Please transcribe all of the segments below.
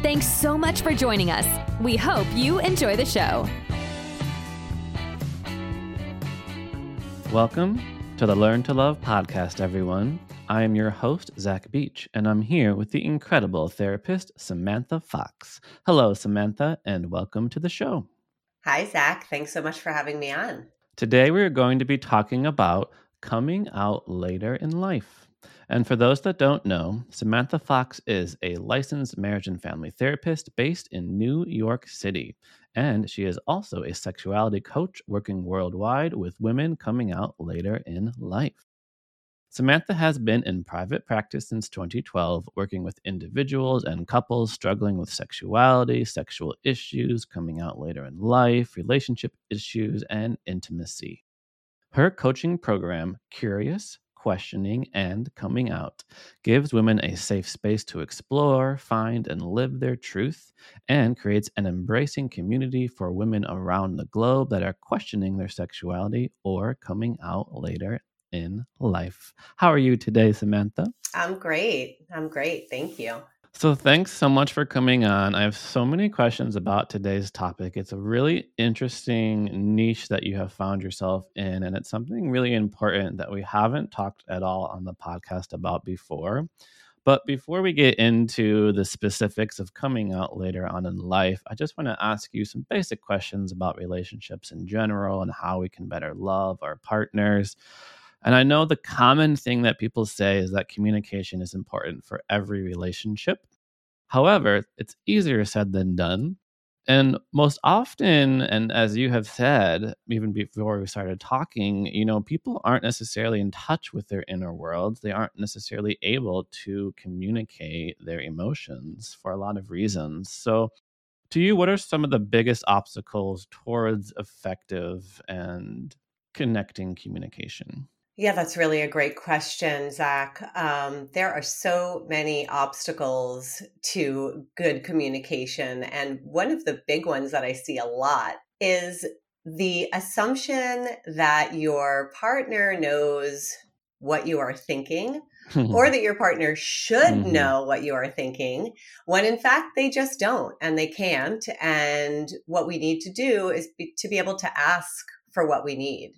Thanks so much for joining us. We hope you enjoy the show. Welcome to the Learn to Love podcast, everyone. I am your host, Zach Beach, and I'm here with the incredible therapist, Samantha Fox. Hello, Samantha, and welcome to the show. Hi, Zach. Thanks so much for having me on. Today, we're going to be talking about coming out later in life. And for those that don't know, Samantha Fox is a licensed marriage and family therapist based in New York City. And she is also a sexuality coach working worldwide with women coming out later in life. Samantha has been in private practice since 2012, working with individuals and couples struggling with sexuality, sexual issues, coming out later in life, relationship issues, and intimacy. Her coaching program, Curious, questioning, and coming out gives women a safe space to explore, find, and live their truth, and creates an embracing community for women around the globe that are questioning their sexuality or coming out later in life. How are you today, Samantha? I'm great. I'm great. Thank you. So, thanks so much for coming on. I have so many questions about today's topic. It's a really interesting niche that you have found yourself in, and it's something really important that we haven't talked at all on the podcast about before. But before we get into the specifics of coming out later on in life, I just want to ask you some basic questions about relationships in general and how we can better love our partners. And I know the common thing that people say is that communication is important for every relationship. However, it's easier said than done. And most often, and as you have said, even before we started talking, you know, people aren't necessarily in touch with their inner worlds. They aren't necessarily able to communicate their emotions for a lot of reasons. So, to you, what are some of the biggest obstacles towards effective and connecting communication? Yeah, that's really a great question, Zach. Um, there are so many obstacles to good communication. And one of the big ones that I see a lot is the assumption that your partner knows what you are thinking or that your partner should mm-hmm. know what you are thinking when in fact they just don't and they can't. And what we need to do is be, to be able to ask for what we need.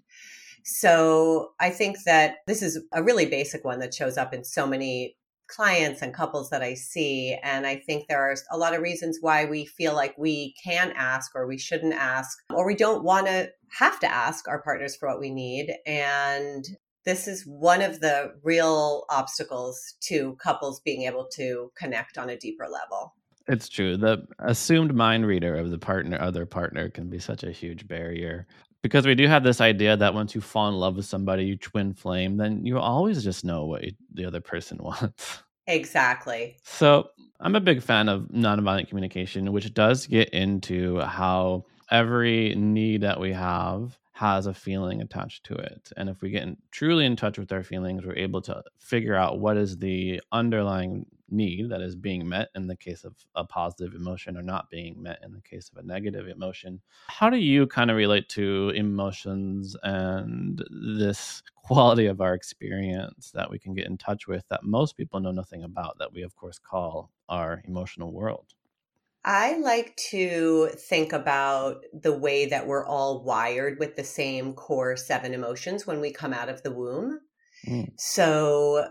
So I think that this is a really basic one that shows up in so many clients and couples that I see. And I think there are a lot of reasons why we feel like we can ask or we shouldn't ask, or we don't want to have to ask our partners for what we need. And this is one of the real obstacles to couples being able to connect on a deeper level. It's true. The assumed mind reader of the partner, other partner, can be such a huge barrier because we do have this idea that once you fall in love with somebody, you twin flame, then you always just know what the other person wants. Exactly. So I'm a big fan of nonviolent communication, which does get into how every need that we have has a feeling attached to it. And if we get in, truly in touch with our feelings, we're able to figure out what is the underlying need that is being met in the case of a positive emotion or not being met in the case of a negative emotion. How do you kind of relate to emotions and this quality of our experience that we can get in touch with that most people know nothing about, that we, of course, call our emotional world? I like to think about the way that we're all wired with the same core seven emotions when we come out of the womb. Mm. So,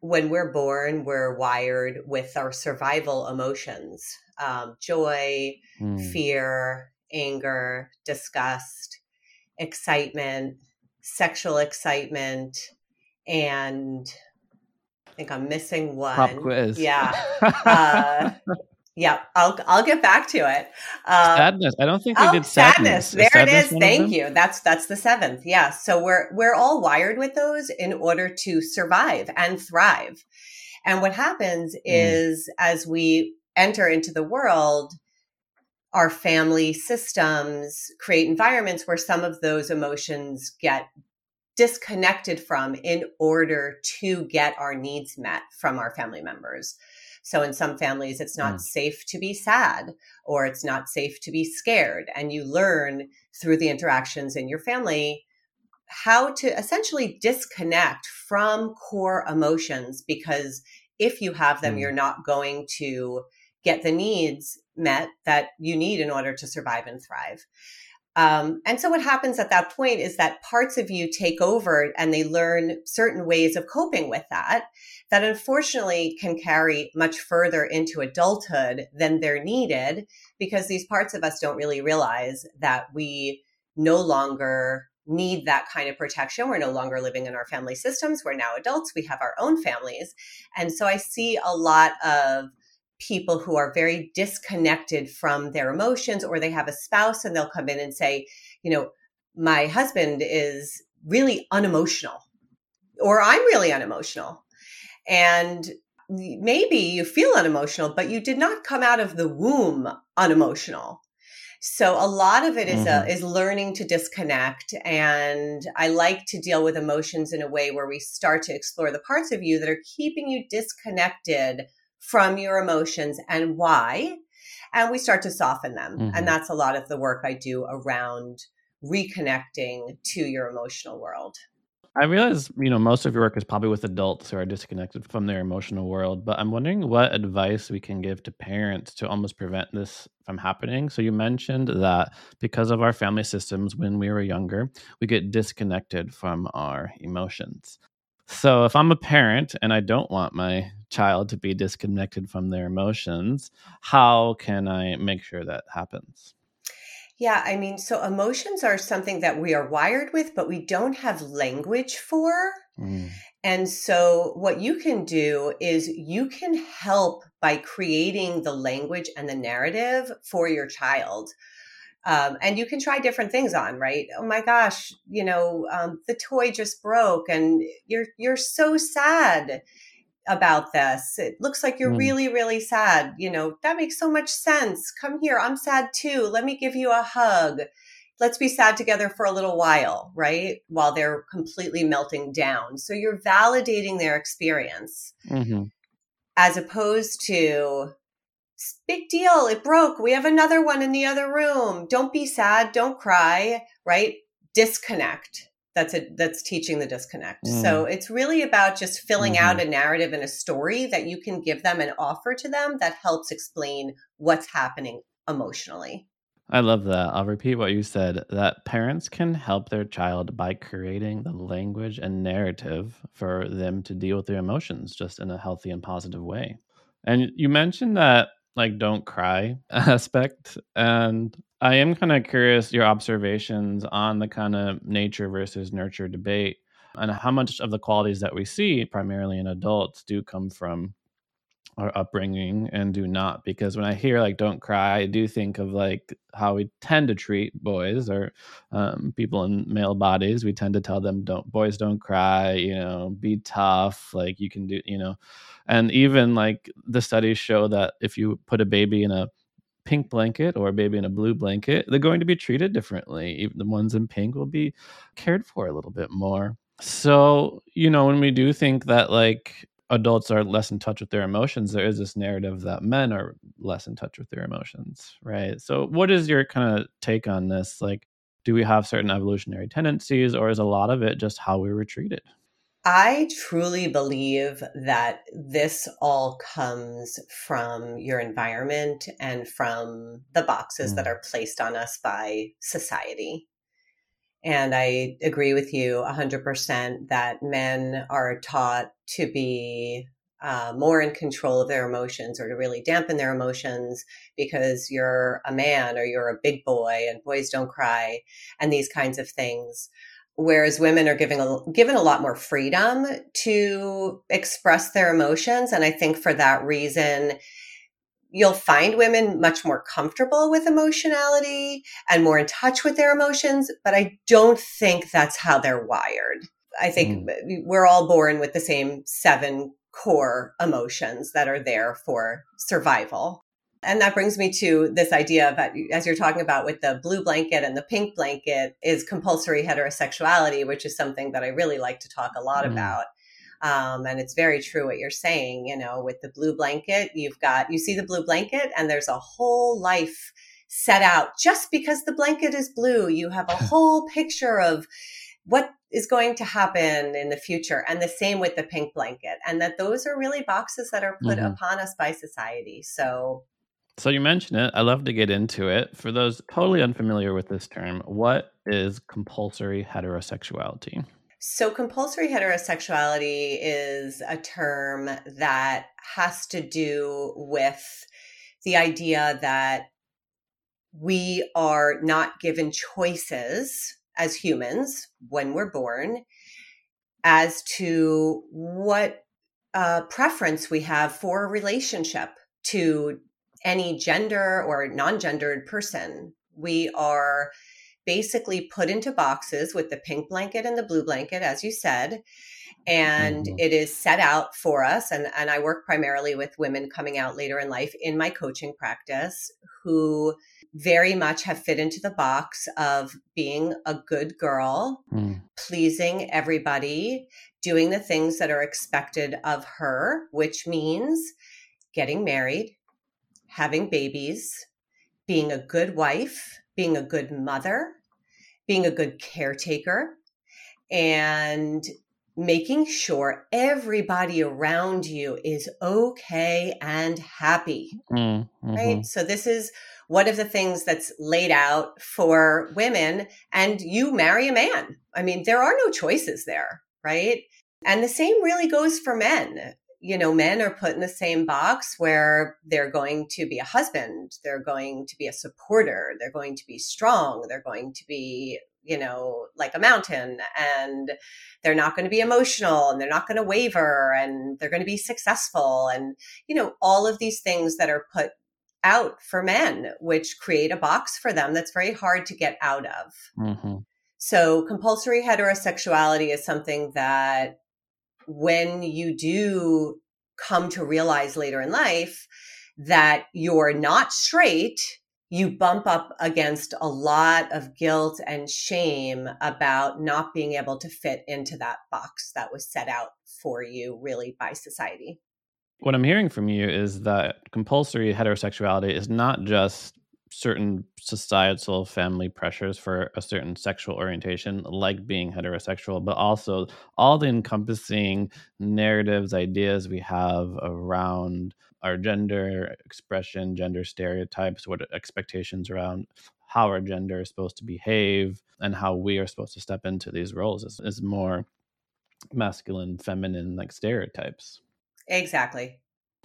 when we're born, we're wired with our survival emotions um, joy, mm. fear, anger, disgust, excitement, sexual excitement, and I think I'm missing one. Pop quiz. Yeah. Uh, yeah, I'll I'll get back to it. Um, sadness. I don't think we oh, did sadness. sadness. There is sadness it is. Thank you. That's that's the seventh. Yeah. So we're we're all wired with those in order to survive and thrive. And what happens mm. is as we enter into the world, our family systems create environments where some of those emotions get disconnected from in order to get our needs met from our family members. So in some families, it's not mm. safe to be sad or it's not safe to be scared. And you learn through the interactions in your family how to essentially disconnect from core emotions because if you have them, mm. you're not going to get the needs met that you need in order to survive and thrive. Um, and so what happens at that point is that parts of you take over and they learn certain ways of coping with that that unfortunately can carry much further into adulthood than they're needed because these parts of us don't really realize that we no longer need that kind of protection. We're no longer living in our family systems. We're now adults. We have our own families. And so I see a lot of people who are very disconnected from their emotions or they have a spouse and they'll come in and say, you know, my husband is really unemotional or I'm really unemotional. And maybe you feel unemotional, but you did not come out of the womb unemotional. So a lot of it is uh, mm-hmm. is learning to disconnect and I like to deal with emotions in a way where we start to explore the parts of you that are keeping you disconnected from your emotions and why. And we start to soften them. Mm-hmm. And that's a lot of the work I do around reconnecting to your emotional world. I realize, you know, most of your work is probably with adults who are disconnected from their emotional world, but I'm wondering what advice we can give to parents to almost prevent this from happening. So you mentioned that because of our family systems when we were younger, we get disconnected from our emotions. So if I'm a parent and I don't want my child to be disconnected from their emotions, how can I make sure that happens? Yeah, I mean, so emotions are something that we are wired with, but we don't have language for. Mm. And so, what you can do is you can help by creating the language and the narrative for your child. Um, and you can try different things on, right? Oh my gosh, you know, um, the toy just broke, and you're you're so sad about this. It looks like you're mm. really, really sad. You know, that makes so much sense. Come here. I'm sad too. Let me give you a hug. Let's be sad together for a little while, right? While they're completely melting down. So you're validating their experience mm-hmm. as opposed to, big deal. It broke. We have another one in the other room. Don't be sad. Don't cry, right? Disconnect that's a that's teaching the disconnect mm. so it's really about just filling mm-hmm. out a narrative and a story that you can give them and offer to them that helps explain what's happening emotionally i love that i'll repeat what you said that parents can help their child by creating the language and narrative for them to deal with their emotions just in a healthy and positive way and you mentioned that like don't cry aspect and i am kind of curious your observations on the kind of nature versus nurture debate and how much of the qualities that we see primarily in adults do come from our upbringing and do not because when i hear like don't cry i do think of like how we tend to treat boys or um, people in male bodies. We tend to tell them don't boys don't cry you know be tough like you can do you know? And even like the studies show that if you put a baby in a pink blanket or a baby in a blue blanket they're going to be treated differently even the ones in pink will be cared for a little bit more so you know when we do think that like adults are less in touch with their emotions, there is this narrative that men are less in touch with their emotions, right? So, what is your kind of take on this? Like, do we have certain evolutionary tendencies, or is a lot of it just how we were treated? I truly believe that this all comes from your environment and from the boxes mm. that are placed on us by society. And I agree with you 100% that men are taught to be uh, more in control of their emotions or to really dampen their emotions because you're a man or you're a big boy and boys don't cry and these kinds of things. Whereas women are giving a, given a lot more freedom to express their emotions. And I think for that reason, you'll find women much more comfortable with emotionality and more in touch with their emotions, but I don't think that's how they're wired. I think mm. we're all born with the same seven core emotions that are there for survival. And that brings me to this idea of, as you're talking about with the blue blanket and the pink blanket, is compulsory heterosexuality, which is something that I really like to talk a lot mm. about. Um, and it's very true what you're saying. You know, with the blue blanket, you've got, you see the blue blanket, and there's a whole life set out just because the blanket is blue. You have a whole picture of what is going to happen in the future. And the same with the pink blanket. And that those are really boxes that are put mm-hmm. upon us by society. So so you mentioned it. I love to get into it. For those totally unfamiliar with this term, what is compulsory heterosexuality? So, compulsory heterosexuality is a term that has to do with the idea that we are not given choices as humans when we're born as to what uh, preference we have for a relationship to any gender or non-gendered person. We are basically put into boxes with the pink blanket and the blue blanket, as you said. And mm-hmm. it is set out for us. And, and I work primarily with women coming out later in life in my coaching practice who very much have fit into the box of being a good girl, mm. pleasing everybody, doing the things that are expected of her, which means getting married, having babies, being a good wife, being a good mother, being a good caretaker, and making sure everybody around you is okay and happy. Mm, mm-hmm. Right. So, this is one of the things that's laid out for women. And you marry a man. I mean, there are no choices there. Right. And the same really goes for men you know, men are put in the same box where they're going to be a husband, they're going to be a supporter, they're going to be strong, they're going to be, you know, like a mountain, and they're not going to be emotional and they're not going to waver and they're going to be successful. And, you know, all of these things that are put out for men, which create a box for them that's very hard to get out of. Mm-hmm. So, compulsory heterosexuality is something that when you do come to realize later in life that you're not straight, you bump up against a lot of guilt and shame about not being able to fit into that box that was set out for you really by society. What I'm hearing from you is that compulsory heterosexuality is not just certain societal family pressures for a certain sexual orientation, like being heterosexual, but also all the encompassing narratives, ideas we have around our gender expression, gender stereotypes, what expectations around how our gender is supposed to behave, and how we are supposed to step into these roles is, is more masculine, feminine, like stereotypes. Exactly.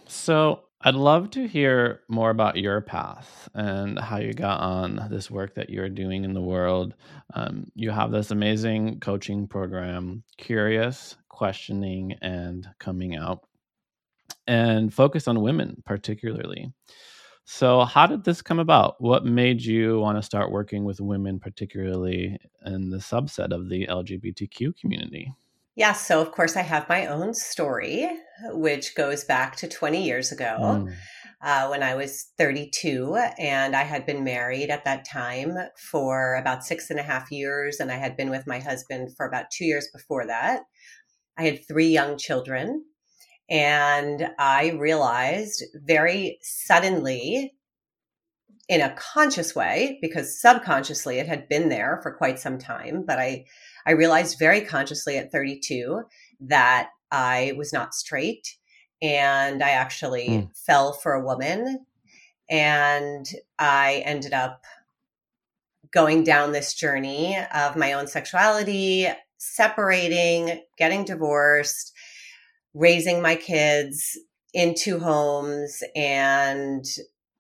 So I'd love to hear more about your path and how you got on this work that you're doing in the world. Um, you have this amazing coaching program, Curious, Questioning, and Coming Out, and focus on women particularly. So, how did this come about? What made you want to start working with women, particularly in the subset of the LGBTQ community? Yeah, so of course I have my own story, which goes back to 20 years ago mm. uh, when I was 32. And I had been married at that time for about six and a half years. And I had been with my husband for about two years before that. I had three young children. And I realized very suddenly, in a conscious way, because subconsciously it had been there for quite some time, but I I realized very consciously at 32 that I was not straight and I actually mm. fell for a woman and I ended up going down this journey of my own sexuality, separating, getting divorced, raising my kids in two homes and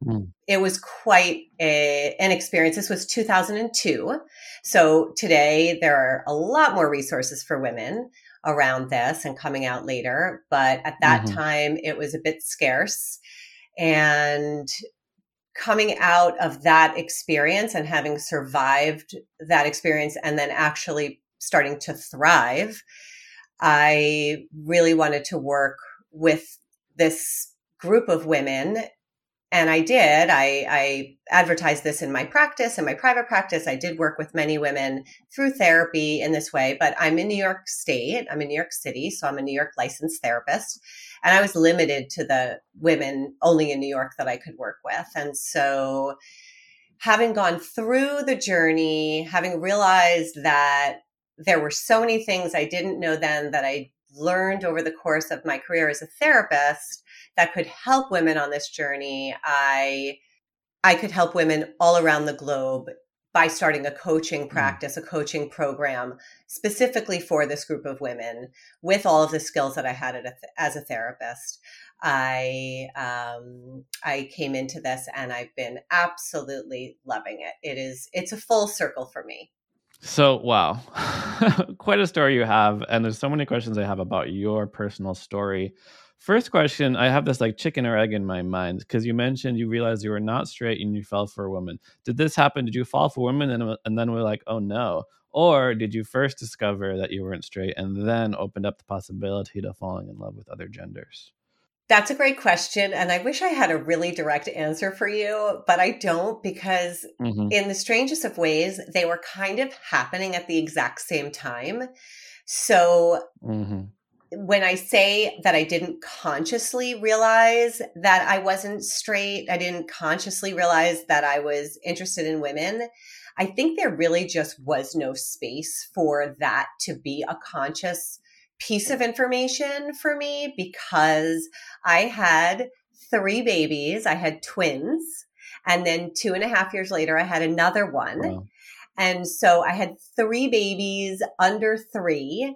Mm. It was quite a, an experience. This was 2002. So today there are a lot more resources for women around this and coming out later. But at that mm-hmm. time, it was a bit scarce. And coming out of that experience and having survived that experience and then actually starting to thrive, I really wanted to work with this group of women and I did. I, I advertised this in my practice, in my private practice. I did work with many women through therapy in this way, but I'm in New York State. I'm in New York City, so I'm a New York licensed therapist. And I was limited to the women only in New York that I could work with. And so, having gone through the journey, having realized that there were so many things I didn't know then that I learned over the course of my career as a therapist that could help women on this journey, I I could help women all around the globe by starting a coaching mm. practice, a coaching program specifically for this group of women with all of the skills that I had as a therapist. I um, I came into this and I've been absolutely loving it. It is it's a full circle for me. So wow, quite a story you have, and there's so many questions I have about your personal story. First question, I have this like chicken or egg in my mind because you mentioned you realized you were not straight and you fell for a woman. Did this happen? Did you fall for women and, and then we're like, oh no? Or did you first discover that you weren't straight and then opened up the possibility to falling in love with other genders? That's a great question. And I wish I had a really direct answer for you, but I don't because, mm-hmm. in the strangest of ways, they were kind of happening at the exact same time. So, mm-hmm when I say that I didn't consciously realize that I wasn't straight, I didn't consciously realize that I was interested in women. I think there really just was no space for that to be a conscious piece of information for me because I had three babies. I had twins. And then two and a half years later, I had another one. Wow. And so I had three babies under three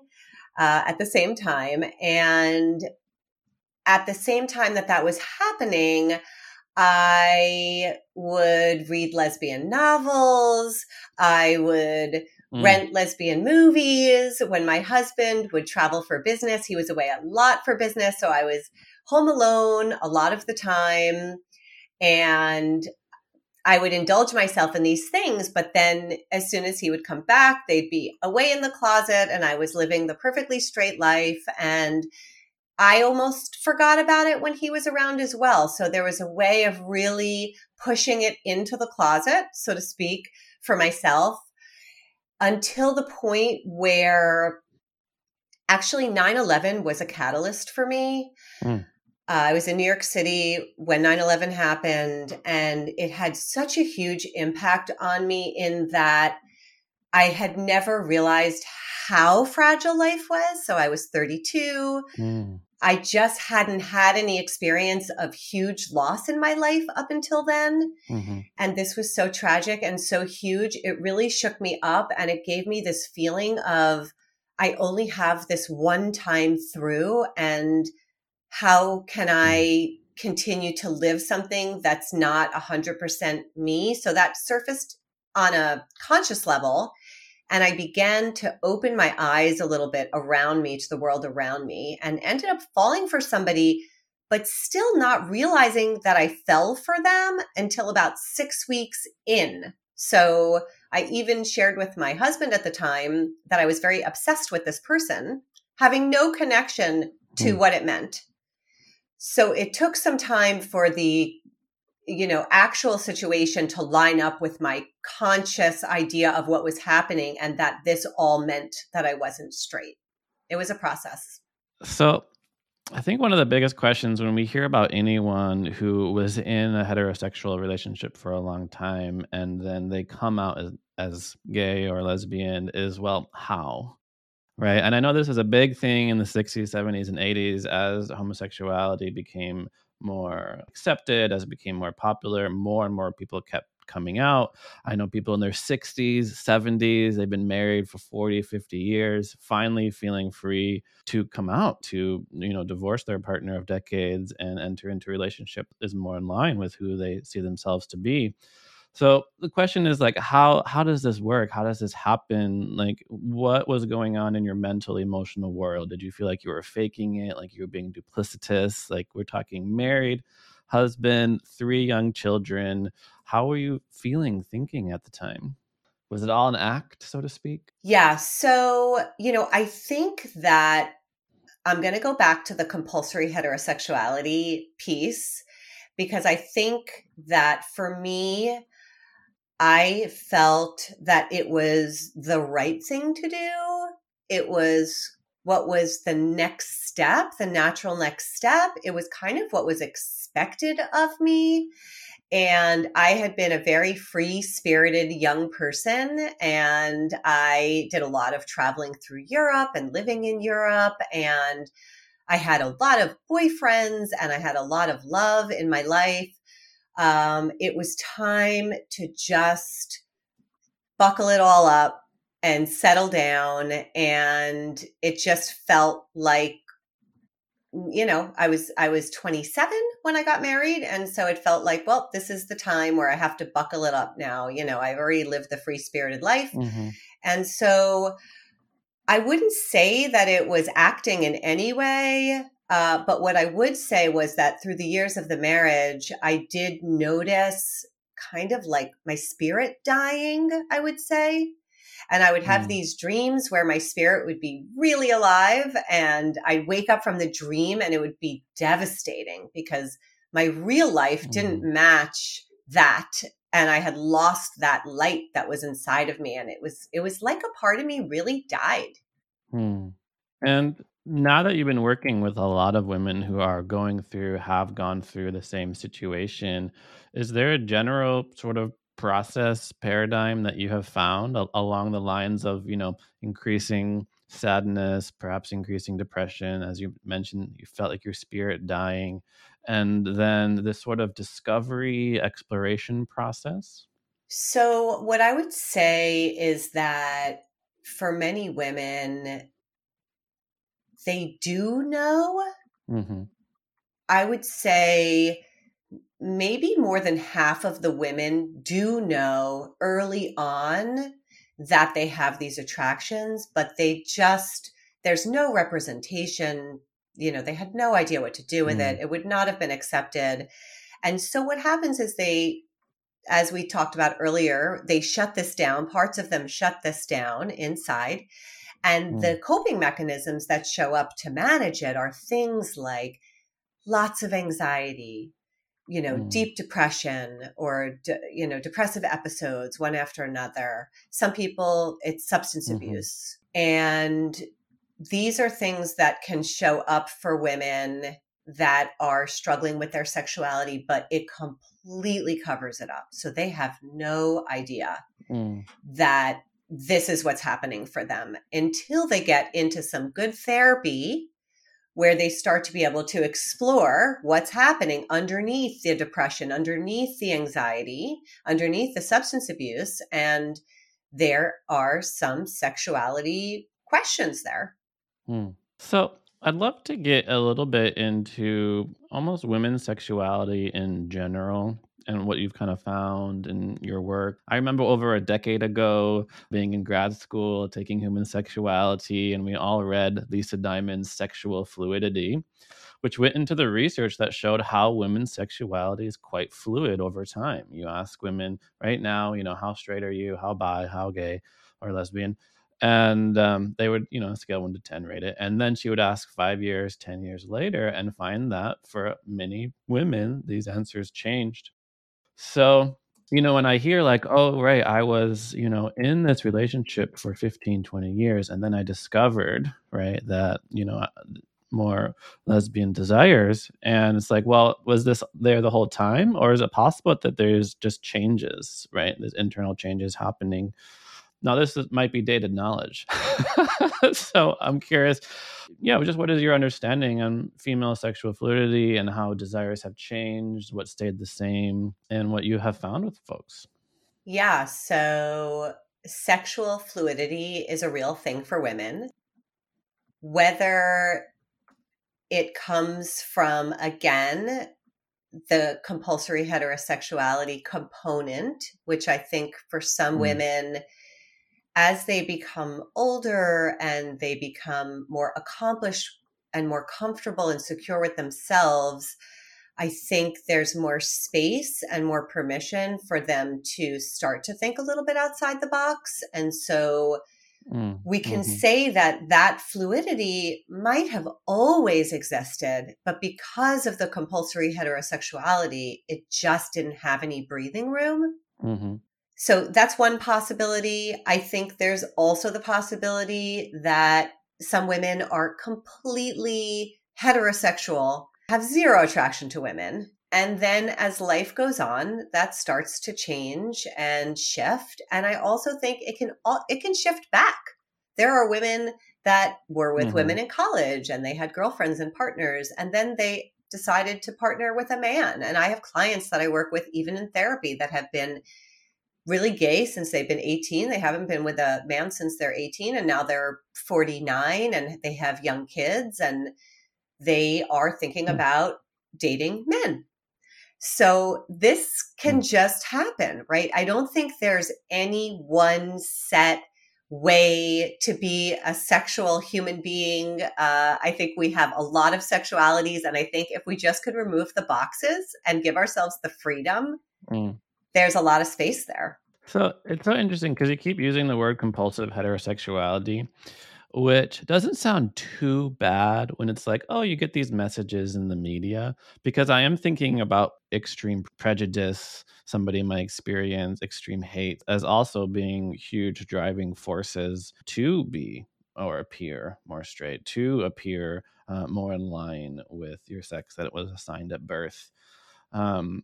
uh, at the same time. And at the same time that that was happening, I would read lesbian novels. I would mm. rent lesbian movies. When my husband would travel for business, he was away a lot for business. So I was home alone a lot of the time. And I would indulge myself in these things, but then as soon as he would come back, they'd be away in the closet and I was living the perfectly straight life. And I almost forgot about it when he was around as well. So there was a way of really pushing it into the closet, so to speak, for myself until the point where actually 9 11 was a catalyst for me. Mm. Uh, I was in New York City when 9 11 happened, and it had such a huge impact on me in that I had never realized how fragile life was. So I was 32. Mm. I just hadn't had any experience of huge loss in my life up until then. Mm-hmm. And this was so tragic and so huge. It really shook me up and it gave me this feeling of I only have this one time through and how can mm. I continue to live something that's not 100% me? So that surfaced on a conscious level. And I began to open my eyes a little bit around me to the world around me and ended up falling for somebody, but still not realizing that I fell for them until about six weeks in. So I even shared with my husband at the time that I was very obsessed with this person, having no connection to mm. what it meant. So it took some time for the you know actual situation to line up with my conscious idea of what was happening and that this all meant that I wasn't straight. It was a process. So I think one of the biggest questions when we hear about anyone who was in a heterosexual relationship for a long time and then they come out as, as gay or lesbian is well, how? Right. And I know this was a big thing in the 60s, 70s, and 80s as homosexuality became more accepted, as it became more popular, more and more people kept coming out. I know people in their 60s, 70s, they've been married for 40, 50 years, finally feeling free to come out to, you know, divorce their partner of decades and enter into a relationship is more in line with who they see themselves to be. So the question is like how how does this work? How does this happen? Like what was going on in your mental emotional world? Did you feel like you were faking it, like you were being duplicitous? Like we're talking married, husband, three young children. How were you feeling thinking at the time? Was it all an act, so to speak? Yeah, so, you know, I think that I'm going to go back to the compulsory heterosexuality piece because I think that for me, I felt that it was the right thing to do. It was what was the next step, the natural next step. It was kind of what was expected of me. And I had been a very free spirited young person. And I did a lot of traveling through Europe and living in Europe. And I had a lot of boyfriends and I had a lot of love in my life. Um, it was time to just buckle it all up and settle down. And it just felt like you know i was i was 27 when i got married and so it felt like well this is the time where i have to buckle it up now you know i've already lived the free spirited life mm-hmm. and so i wouldn't say that it was acting in any way uh, but what i would say was that through the years of the marriage i did notice kind of like my spirit dying i would say and I would have mm. these dreams where my spirit would be really alive. And I'd wake up from the dream and it would be devastating because my real life mm. didn't match that and i had lost that light that was inside of me and it was it was like a part of me really died hmm. and now that you've been working with a lot of women who are going through have gone through the same situation is there a general sort of process paradigm that you have found a- along the lines of you know increasing sadness perhaps increasing depression as you mentioned you felt like your spirit dying and then this sort of discovery exploration process? So what i would say is that for many women they do know mm-hmm. i would say maybe more than half of the women do know early on that they have these attractions, but they just, there's no representation. You know, they had no idea what to do with mm. it. It would not have been accepted. And so what happens is they, as we talked about earlier, they shut this down. Parts of them shut this down inside. And mm. the coping mechanisms that show up to manage it are things like lots of anxiety, you know mm. deep depression or de- you know depressive episodes one after another some people it's substance mm-hmm. abuse and these are things that can show up for women that are struggling with their sexuality but it completely covers it up so they have no idea mm. that this is what's happening for them until they get into some good therapy where they start to be able to explore what's happening underneath the depression, underneath the anxiety, underneath the substance abuse. And there are some sexuality questions there. Hmm. So I'd love to get a little bit into almost women's sexuality in general and what you've kind of found in your work. I remember over a decade ago being in grad school, taking human sexuality, and we all read Lisa Diamond's Sexual Fluidity, which went into the research that showed how women's sexuality is quite fluid over time. You ask women right now, you know, how straight are you, how bi, how gay, or lesbian? And um, they would you know scale 1 to 10 rate it. And then she would ask five years 10 years later and find that for many women these answers changed so, you know, when I hear like, oh, right, I was, you know, in this relationship for 15, 20 years, and then I discovered, right, that, you know, more lesbian desires. And it's like, well, was this there the whole time? Or is it possible that there's just changes, right? There's internal changes happening now, this is, might be dated knowledge. so I'm curious, yeah, just what is your understanding on female sexual fluidity and how desires have changed, what stayed the same, and what you have found with folks? Yeah, so sexual fluidity is a real thing for women. Whether it comes from, again, the compulsory heterosexuality component, which I think for some mm. women, as they become older and they become more accomplished and more comfortable and secure with themselves, I think there's more space and more permission for them to start to think a little bit outside the box. And so Mm, we can mm-hmm. say that that fluidity might have always existed, but because of the compulsory heterosexuality, it just didn't have any breathing room. Mm-hmm. So that's one possibility. I think there's also the possibility that some women are completely heterosexual, have zero attraction to women. And then as life goes on, that starts to change and shift. And I also think it can it can shift back. There are women that were with mm-hmm. women in college and they had girlfriends and partners and then they decided to partner with a man. And I have clients that I work with even in therapy that have been really gay since they've been 18. They haven't been with a man since they're 18 and now they're 49 and they have young kids and they are thinking mm. about dating men. So this can mm. just happen, right? I don't think there's any one set way to be a sexual human being. Uh, I think we have a lot of sexualities. And I think if we just could remove the boxes and give ourselves the freedom, mm there's a lot of space there. So it's so interesting because you keep using the word compulsive heterosexuality, which doesn't sound too bad when it's like, oh, you get these messages in the media. Because I am thinking about extreme prejudice, somebody in my experience extreme hate as also being huge driving forces to be or appear more straight, to appear uh, more in line with your sex that it was assigned at birth. Um,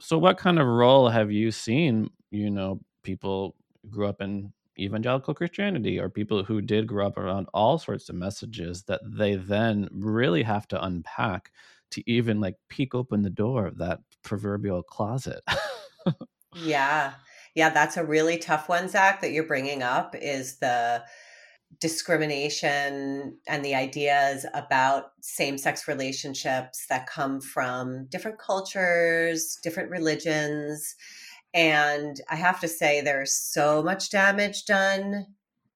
so what kind of role have you seen you know people grew up in evangelical christianity or people who did grow up around all sorts of messages that they then really have to unpack to even like peek open the door of that proverbial closet? Yeah. Yeah that's a really tough one zach that you're bringing up is the discrimination and the ideas about same sex relationships that come from different cultures, different religions. And I have to say, there's so much damage done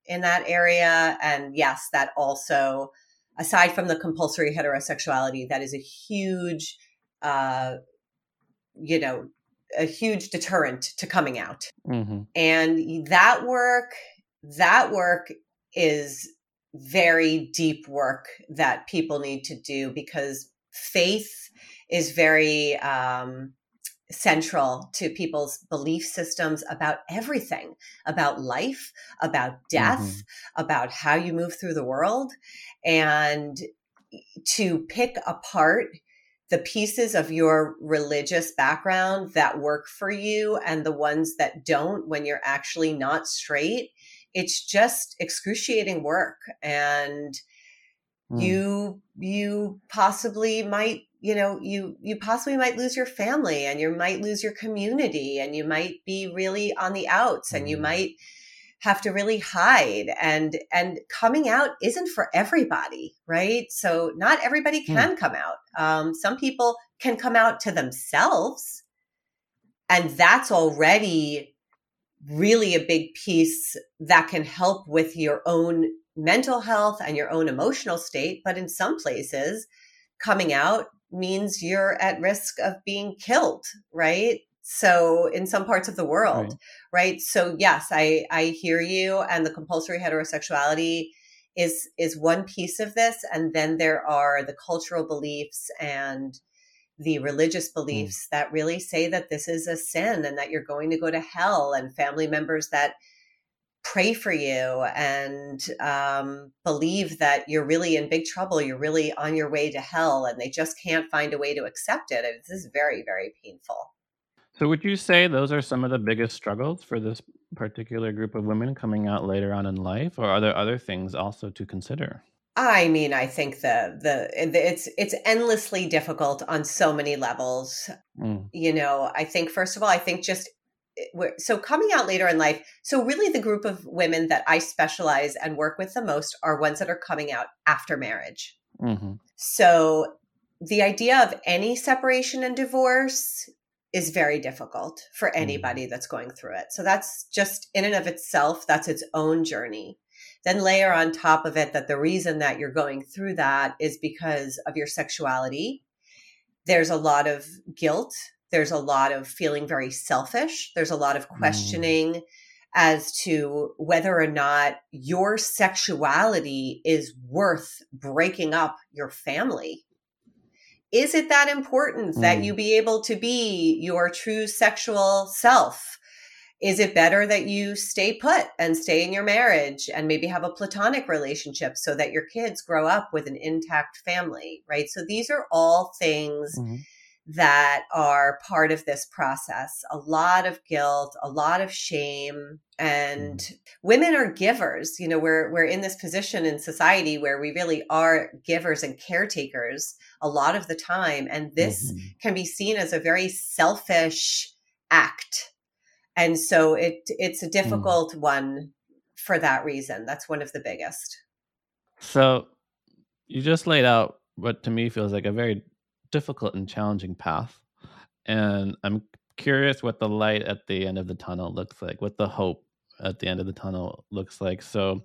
in that area. And yes, that also, aside from the compulsory heterosexuality, that is a huge, uh, you know, a huge deterrent to coming out. Mm-hmm. And that work, that work is very deep work that people need to do because faith is very um, central to people's belief systems about everything about life, about death, mm-hmm. about how you move through the world. And to pick apart the pieces of your religious background that work for you and the ones that don't when you're actually not straight it's just excruciating work and mm. you you possibly might you know you you possibly might lose your family and you might lose your community and you might be really on the outs mm. and you mm. might have to really hide and and coming out isn't for everybody right so not everybody hmm. can mm. come out um, some people can come out to themselves and that's already really a big piece that can help with your own mental health and your own emotional state. But in some places, coming out means you're at risk of being killed, right? So in some parts of the world, right? right? So yes, I I hear you and the compulsory heterosexuality is is one piece of this and then there are the cultural beliefs and the religious mm. beliefs mm. that really say that this is a sin and that you're going to go to hell, and family members that pray for you and um, believe that you're really in big trouble, you're really on your way to hell, and they just can't find a way to accept it. This is very, very painful. So, would you say those are some of the biggest struggles for this particular group of women coming out later on in life, or are there other things also to consider? I mean, I think the, the it's it's endlessly difficult on so many levels. Mm. You know, I think first of all, I think just eh, so coming out later in life. So really, the group of women that I specialize and work with the most are ones that are coming out after marriage. Mm-hmm. So the idea of any separation and divorce is very difficult for mm. anybody mm. that's going through it. So that's just in and of itself, that's its own journey. Then layer on top of it that the reason that you're going through that is because of your sexuality. There's a lot of guilt. There's a lot of feeling very selfish. There's a lot of mm. questioning. Mm. as to whether or not your sexuality is worth breaking up your family. Is it that important mm. that you be able to be your true sexual self? Is it better that you stay put and stay in your marriage and maybe have a platonic relationship so that your kids grow up with an intact family, right? So these are all things mm-hmm that are part of this process. A lot of guilt, a lot of shame, and mm. women are givers. You know, we're we're in this position in society where we really are givers and caretakers a lot of the time, and this mm-hmm. can be seen as a very selfish act. And so it it's a mm. difficult mm. one for that reason. That's one of the biggest. So you just laid out what to me feels like a very difficult and challenging path. And I'm curious what the light at the end of the tunnel looks like, what the hope at the end of the tunnel looks like. So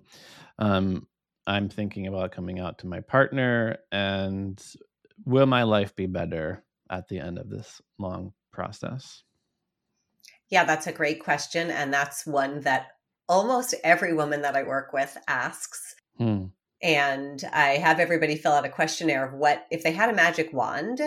um, I'm thinking about coming out to my partner and will my life be better at the end of this long process? Yeah, that's a great question. And that's one that almost every woman that I work with asks. Hmm and I have everybody fill out a questionnaire of what if they had a magic wand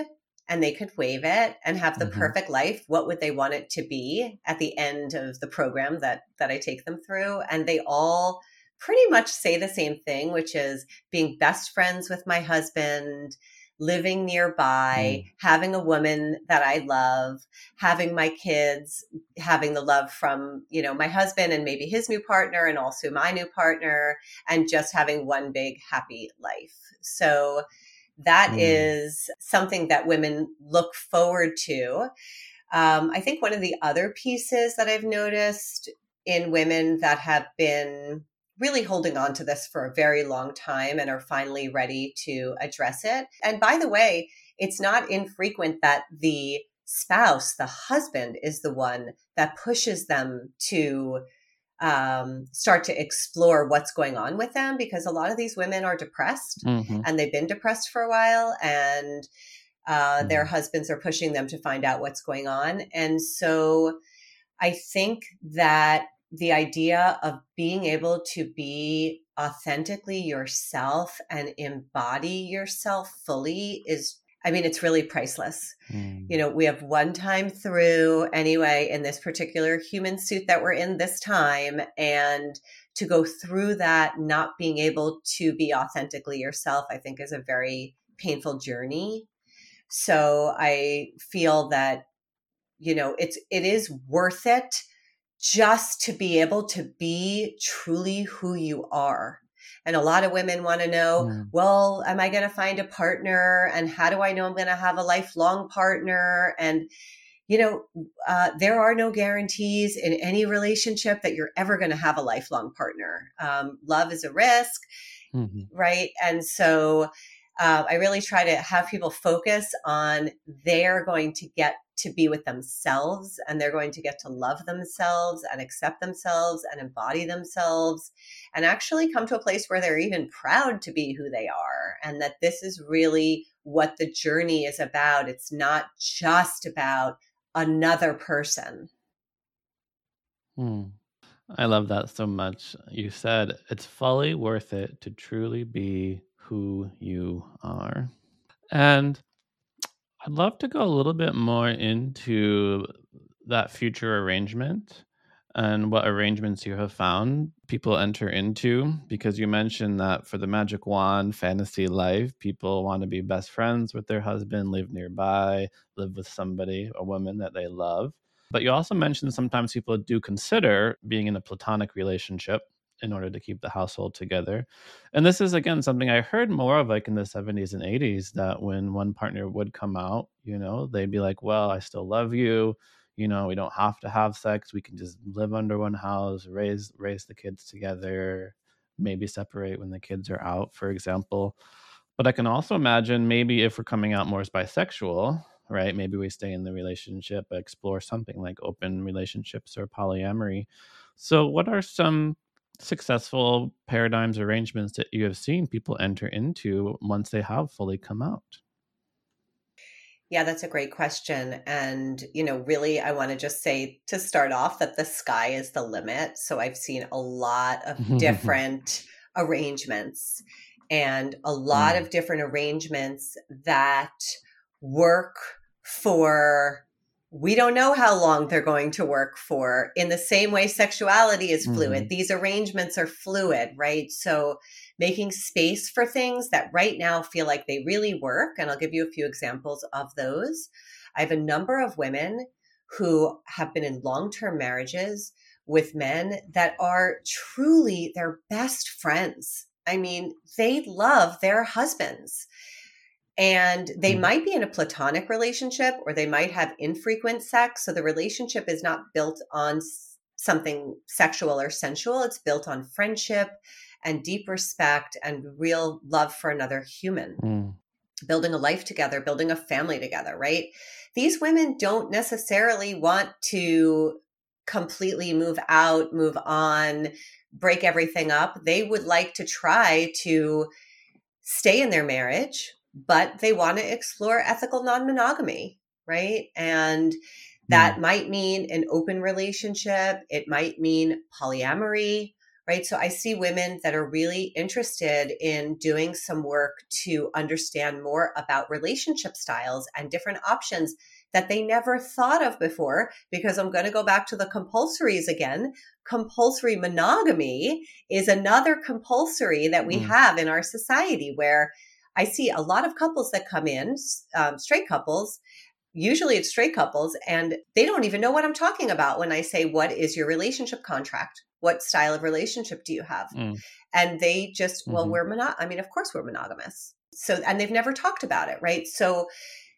and they could wave it and have the mm-hmm. perfect life what would they want it to be at the end of the program that that I take them through and they all pretty much say the same thing which is being best friends with my husband living nearby, mm. having a woman that I love, having my kids, having the love from, you know, my husband and maybe his new partner and also my new partner, and just having one big happy life. So that mm. is something that women look forward to. Um, I think one of the other pieces that I've noticed in women that have been really holding on to this for a very long time and are finally ready to address it. And by the way, it's not infrequent that the spouse, the husband, is the one that pushes them to um, start to explore what's going on with them because a lot of these women are depressed mm-hmm. and they've been depressed for a while and uh, mm-hmm. their husbands are pushing them to find out what's going on. And so I think that the idea of being able to be authentically yourself and embody yourself fully is I mean, it's really priceless. Mm. You know, we have one time through anyway in this particular human suit that we're in this time. And to go through that, not being able to be authentically yourself, I think is a very painful journey. So I feel that, you know, it's, it is worth it just to be able to be truly who you are. And a lot of women want to know, mm. well, am I going to find a partner? And how do I know I'm going to have a lifelong partner? And, you know, uh, there are no guarantees in any relationship that you're ever going to have a lifelong partner. Um, love is a risk, mm-hmm. right? And so uh, I really try to have people focus on they're going to get to be with themselves and they're going to get to love themselves and accept themselves and embody themselves and actually come to a place where they're even proud to be who they are and that this is really what the journey is about. It's not just about another person. Hmm. I love that so much. You said it's fully worth it to truly be who you are. And I'd love to go a little bit more into that future arrangement and what arrangements you have found people enter into because you mentioned that for the magic wand fantasy life people want to be best friends with their husband live nearby live with somebody a woman that they love but you also mentioned sometimes people do consider being in a platonic relationship in order to keep the household together. And this is again something I heard more of like in the 70s and 80s that when one partner would come out, you know, they'd be like, "Well, I still love you. You know, we don't have to have sex. We can just live under one house, raise raise the kids together, maybe separate when the kids are out, for example." But I can also imagine maybe if we're coming out more as bisexual, right? Maybe we stay in the relationship, explore something like open relationships or polyamory. So, what are some successful paradigms arrangements that you have seen people enter into once they have fully come out? Yeah, that's a great question. And, you know, really, I want to just say to start off that the sky is the limit. So I've seen a lot of different arrangements and a lot mm. of different arrangements that work for we don't know how long they're going to work for. In the same way, sexuality is fluid. Mm-hmm. These arrangements are fluid, right? So, making space for things that right now feel like they really work. And I'll give you a few examples of those. I have a number of women who have been in long term marriages with men that are truly their best friends. I mean, they love their husbands and they mm might be in a platonic relationship or they might have infrequent sex. So the relationship is not built on something sexual or sensual. It's built on friendship and deep respect and real love for another human. Mm. building a life together building a family together right? These women don't necessarily want to completely move out move on break everything up. They would like to try to stay in their marriage but they want to explore ethical non monogamy, right? And that mm. might mean an open relationship, it might mean polyamory, right? So I see women that are really interested in doing some work to understand more about relationship styles and different options that they never thought of before because I'm going to go back to the compulsories again. Compulsory monogamy is another compulsory that we mm. have in our society where I see a lot of couples that come in, um, straight couples. Usually it's straight couples, and they don't even know what I'm talking about when I say, What is your relationship contract? What style of relationship do you have? Mm. And they just, well, mm-hmm. we're mono. I mean, of course we're monogamous. So, and they've never talked about it, right? So,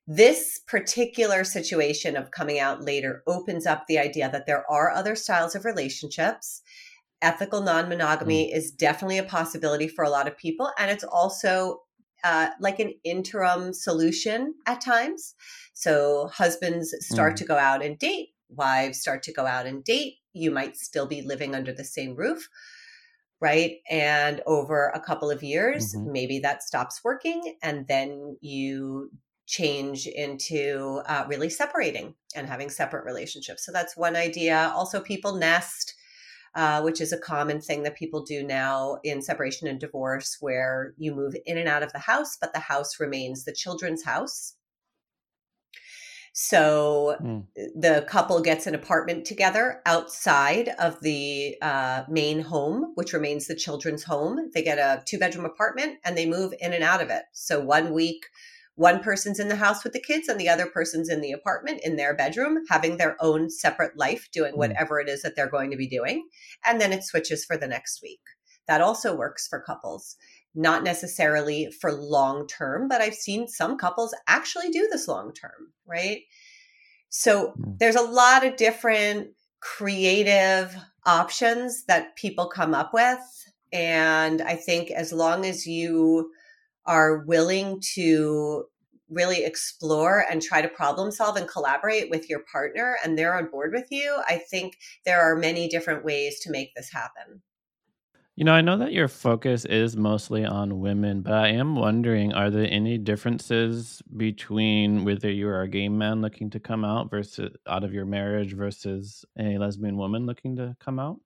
this particular situation of coming out later opens up the idea that there are other styles of relationships ethical non-monogamy mm. is definitely a possibility for a lot of people and it's also uh, like an interim solution at times. So husbands start mm. to go out and date, wives start to go out and date. You might still be living under the same roof, right? And over a couple of years, mm-hmm. maybe that stops working, and then you change into uh, really separating and having separate relationships. So that's one idea. Also, people nest uh, which is a common thing that people do now in separation and divorce, where you move in and out of the house, but the house remains the children's house. So mm. the couple gets an apartment together outside of the uh, main home, which remains the children's home. They get a two bedroom apartment and they move in and out of it. So one week one person's in the house with the kids and the other person's in the apartment in their bedroom having their own separate life doing mm. whatever it is that they're going to be doing. And then it switches for the next week. That also works for couples. Not necessarily for long term but i've seen some couples actually do this long term right? So mm. there's a lot of different creative options that people come up with. And i think as long as you are willing to really explore and try to problem solve and collaborate with your partner and they're on board with you, I think there are many different ways to make this happen. You know, I know that your focus is mostly on women, but I am wondering are there any differences between whether you are a gay man looking to come out versus out of your marriage versus a lesbian woman looking to come out?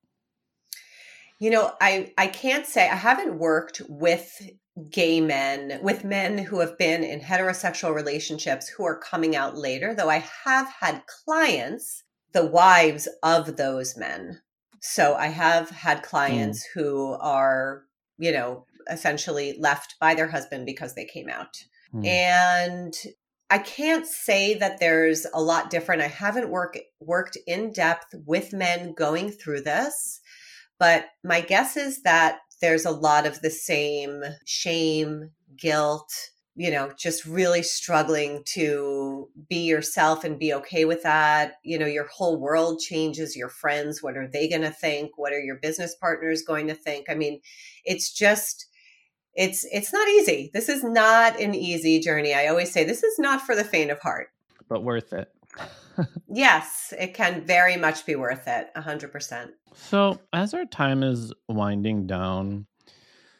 You know, I I can't say I haven't worked with gay men, with men who have been in heterosexual relationships who are coming out later, though I have had clients, the wives of those men. So I have had clients mm. who are, you know, essentially left by their husband because they came out. Mm. And I can't say that there's a lot different. I haven't work, worked in depth with men going through this, but my guess is that there's a lot of the same shame, guilt, you know, just really struggling to be yourself and be okay with that. You know, your whole world changes, your friends, what are they going to think? What are your business partners going to think? I mean, it's just it's it's not easy. This is not an easy journey. I always say this is not for the faint of heart, but worth it. Yes, it can very much be worth it. 100%. So, as our time is winding down,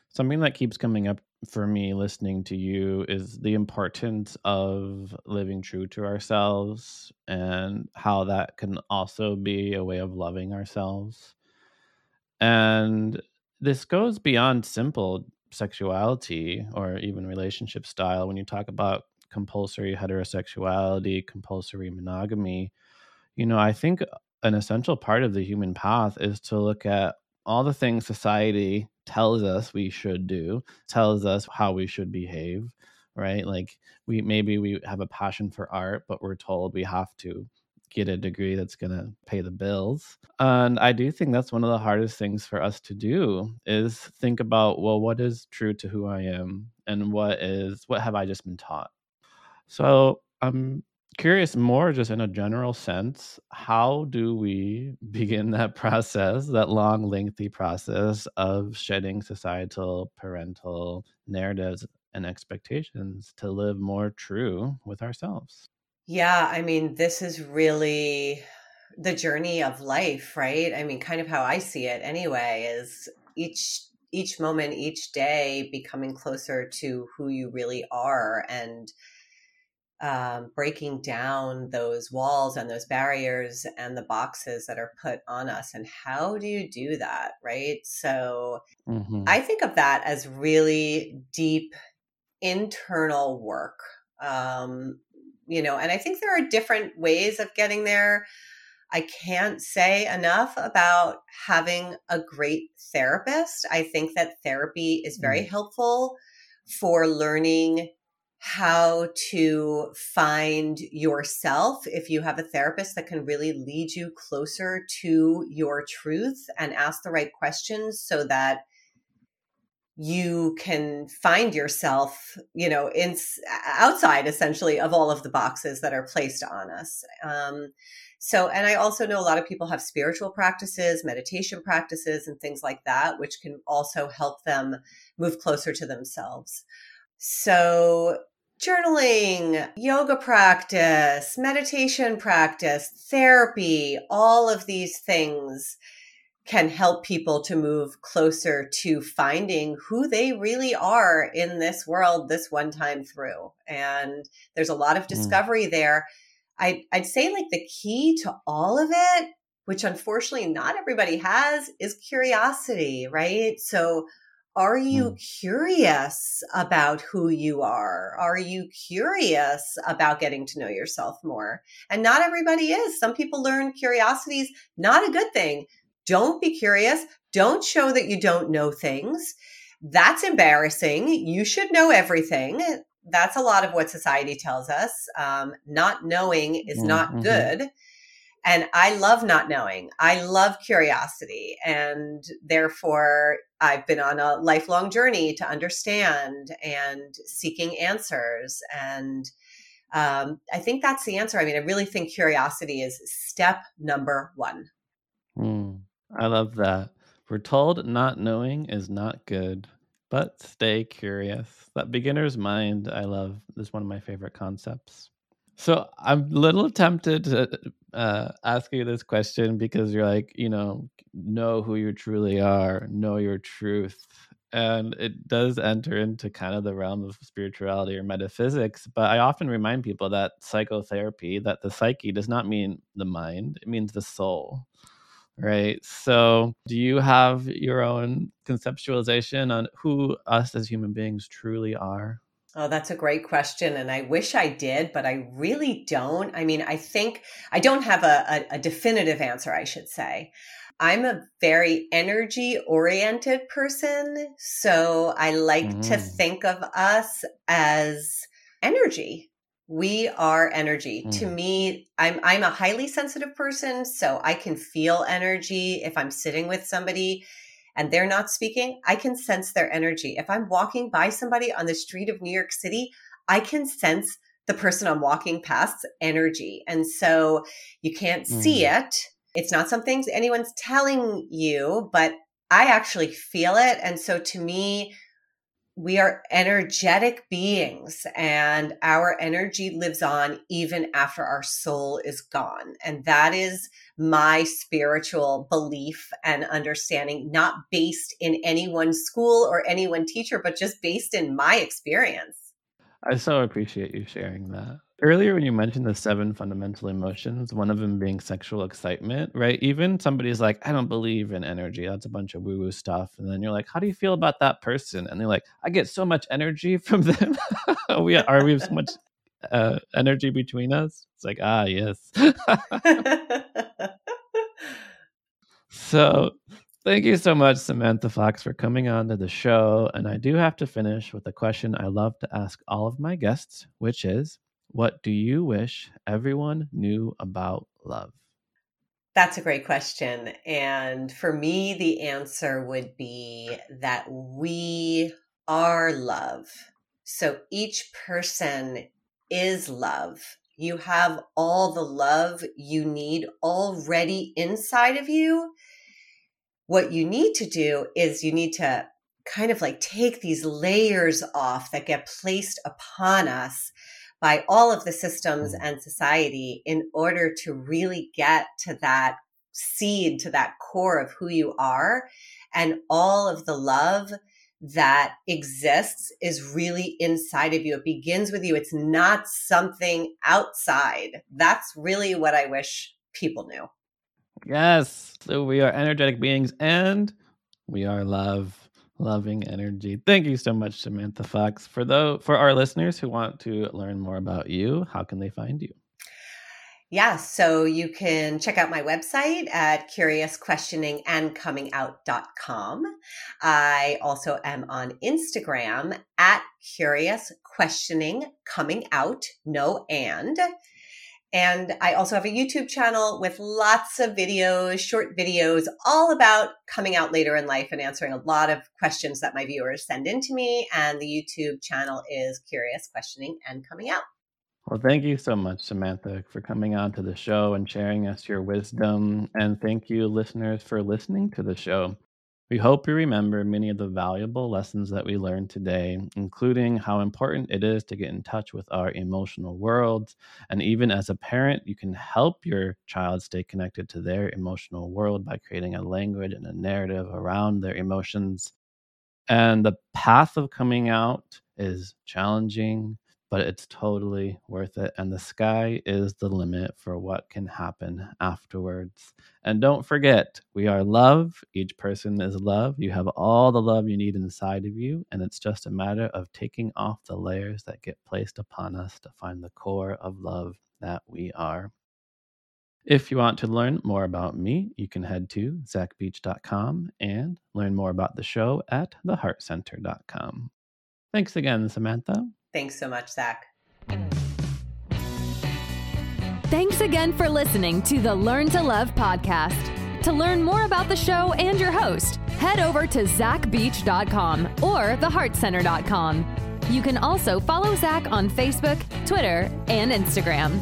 something that keeps coming up for me listening to you is the importance of living true to ourselves and how that can also be a way of loving ourselves. And this goes beyond simple sexuality or even relationship style. When you talk about compulsory heterosexuality, compulsory monogamy, you know, I think an essential part of the human path is to look at all the things society tells us we should do, tells us how we should behave, right? Like we maybe we have a passion for art, but we're told we have to get a degree that's going to pay the bills. And I do think that's one of the hardest things for us to do is think about, well, what is true to who I am and what is what have I just been taught? So, I'm curious more just in a general sense how do we begin that process that long lengthy process of shedding societal parental narratives and expectations to live more true with ourselves? Yeah i mean this is really the journey of life right? I mean kind of how i see it anyway is each each moment each day becoming closer to who you really are and um, breaking down those walls and those barriers and the boxes that are put on us. And how do you do that? Right. So mm-hmm. I think of that as really deep internal work. Um, you know, and I think there are different ways of getting there. I can't say enough about having a great therapist. I think that therapy is very mm-hmm. helpful for learning how to find yourself if you have a therapist that can really lead you closer to your truth and ask the right questions so that you can find yourself you know in outside essentially of all of the boxes that are placed on us. Um, so and i also know a lot of people have spiritual practices meditation practices and things like that which can also help them move closer to themselves. So, journaling, yoga practice, meditation practice, therapy, all of these things can help people to move closer to finding who they really are in this world this one time through. And there's a lot of mm. discovery mm. there. I, I'd say, like, the key to all of it, which unfortunately not everybody has, is curiosity, right? So, are you mm. curious about who you are? Are you curious about getting to know yourself more? And not everybody is. Some people learn curiosity is not a good thing. Don't be curious. Don't show that you don't know things. That's embarrassing. You should know everything. That's a lot of what society tells us. Um, not knowing is mm, not mm-hmm. good. And I love not knowing. I love curiosity. And therefore, I've been on a lifelong journey to understand and seeking answers. And um, I think that's the answer. I mean, I really think curiosity is step number one. Mm, I love that. We're told not knowing is not good, but stay curious. That beginner's mind, I love, is one of my favorite concepts. So I'm a little tempted to uh, ask you this question because you're like, you know, know who you truly are, know your truth. And it does enter into kind of the realm of spirituality or metaphysics. But I often remind people that psychotherapy, that the psyche does not mean the mind, it means the soul. Right. So, do you have your own conceptualization on who us as human beings truly are? Oh, that's a great question. And I wish I did, but I really don't. I mean, I think I don't have a, a, a definitive answer, I should say. I'm a very energy oriented person. So I like mm. to think of us as energy. We are energy. Mm. To me, I'm I'm a highly sensitive person, so I can feel energy if I'm sitting with somebody and they're not speaking, I can sense their energy. If I'm walking by somebody on the street of New York City, I can sense the person I'm walking past's energy. And so you can't see mm. it. It's not something anyone's telling you, but I actually feel it. And so to me, we are energetic beings and our energy lives on even after our soul is gone. And that is my spiritual belief and understanding, not based in any one school or any one teacher, but just based in my experience. I so appreciate you sharing that. Earlier, when you mentioned the seven fundamental emotions, one of them being sexual excitement, right? Even somebody's like, I don't believe in energy. That's a bunch of woo woo stuff. And then you're like, How do you feel about that person? And they're like, I get so much energy from them. we are we have so much uh, energy between us. It's like, ah, yes. so Thank you so much, Samantha Fox, for coming on to the show. And I do have to finish with a question I love to ask all of my guests, which is What do you wish everyone knew about love? That's a great question. And for me, the answer would be that we are love. So each person is love. You have all the love you need already inside of you what you need to do is you need to kind of like take these layers off that get placed upon us by all of the systems mm. and society in order to really get to that seed, to that core of who you are. And all of the love that exists is really inside of you. It begins with you. It's not something outside. That's really what I wish people knew. Yes. So we are energetic beings and we are love, loving energy. Thank you so much, Samantha Fox. For though for our listeners who want to learn more about you, how can they find you? Yeah, so you can check out my website at curiousquestioningandcomingout.com. I also am on Instagram at curious questioning coming out, no and. And I also have a YouTube channel with lots of videos, short videos, all about coming out later in life and answering a lot of questions that my viewers send in to me. And the YouTube channel is Curious Questioning and Coming Out. Well, thank you so much, Samantha, for coming on to the show and sharing us your wisdom. And thank you, listeners, for listening to the show. We hope you remember many of the valuable lessons that we learned today, including how important it is to get in touch with our emotional worlds. And even as a parent, you can help your child stay connected to their emotional world by creating a language and a narrative around their emotions. And the path of coming out is challenging, but it's totally worth it. And the sky is the limit for what can happen afterwards. And don't forget, we are love. Each person is love. You have all the love you need inside of you. And it's just a matter of taking off the layers that get placed upon us to find the core of love that we are. If you want to learn more about me, you can head to zachbeach.com and learn more about the show at theheartcenter.com. Thanks again, Samantha. Thanks so much, Zach. Thanks again for listening to the Learn to Love podcast. To learn more about the show and your host, head over to zachbeach.com or theheartcenter.com. You can also follow Zach on Facebook, Twitter, and Instagram.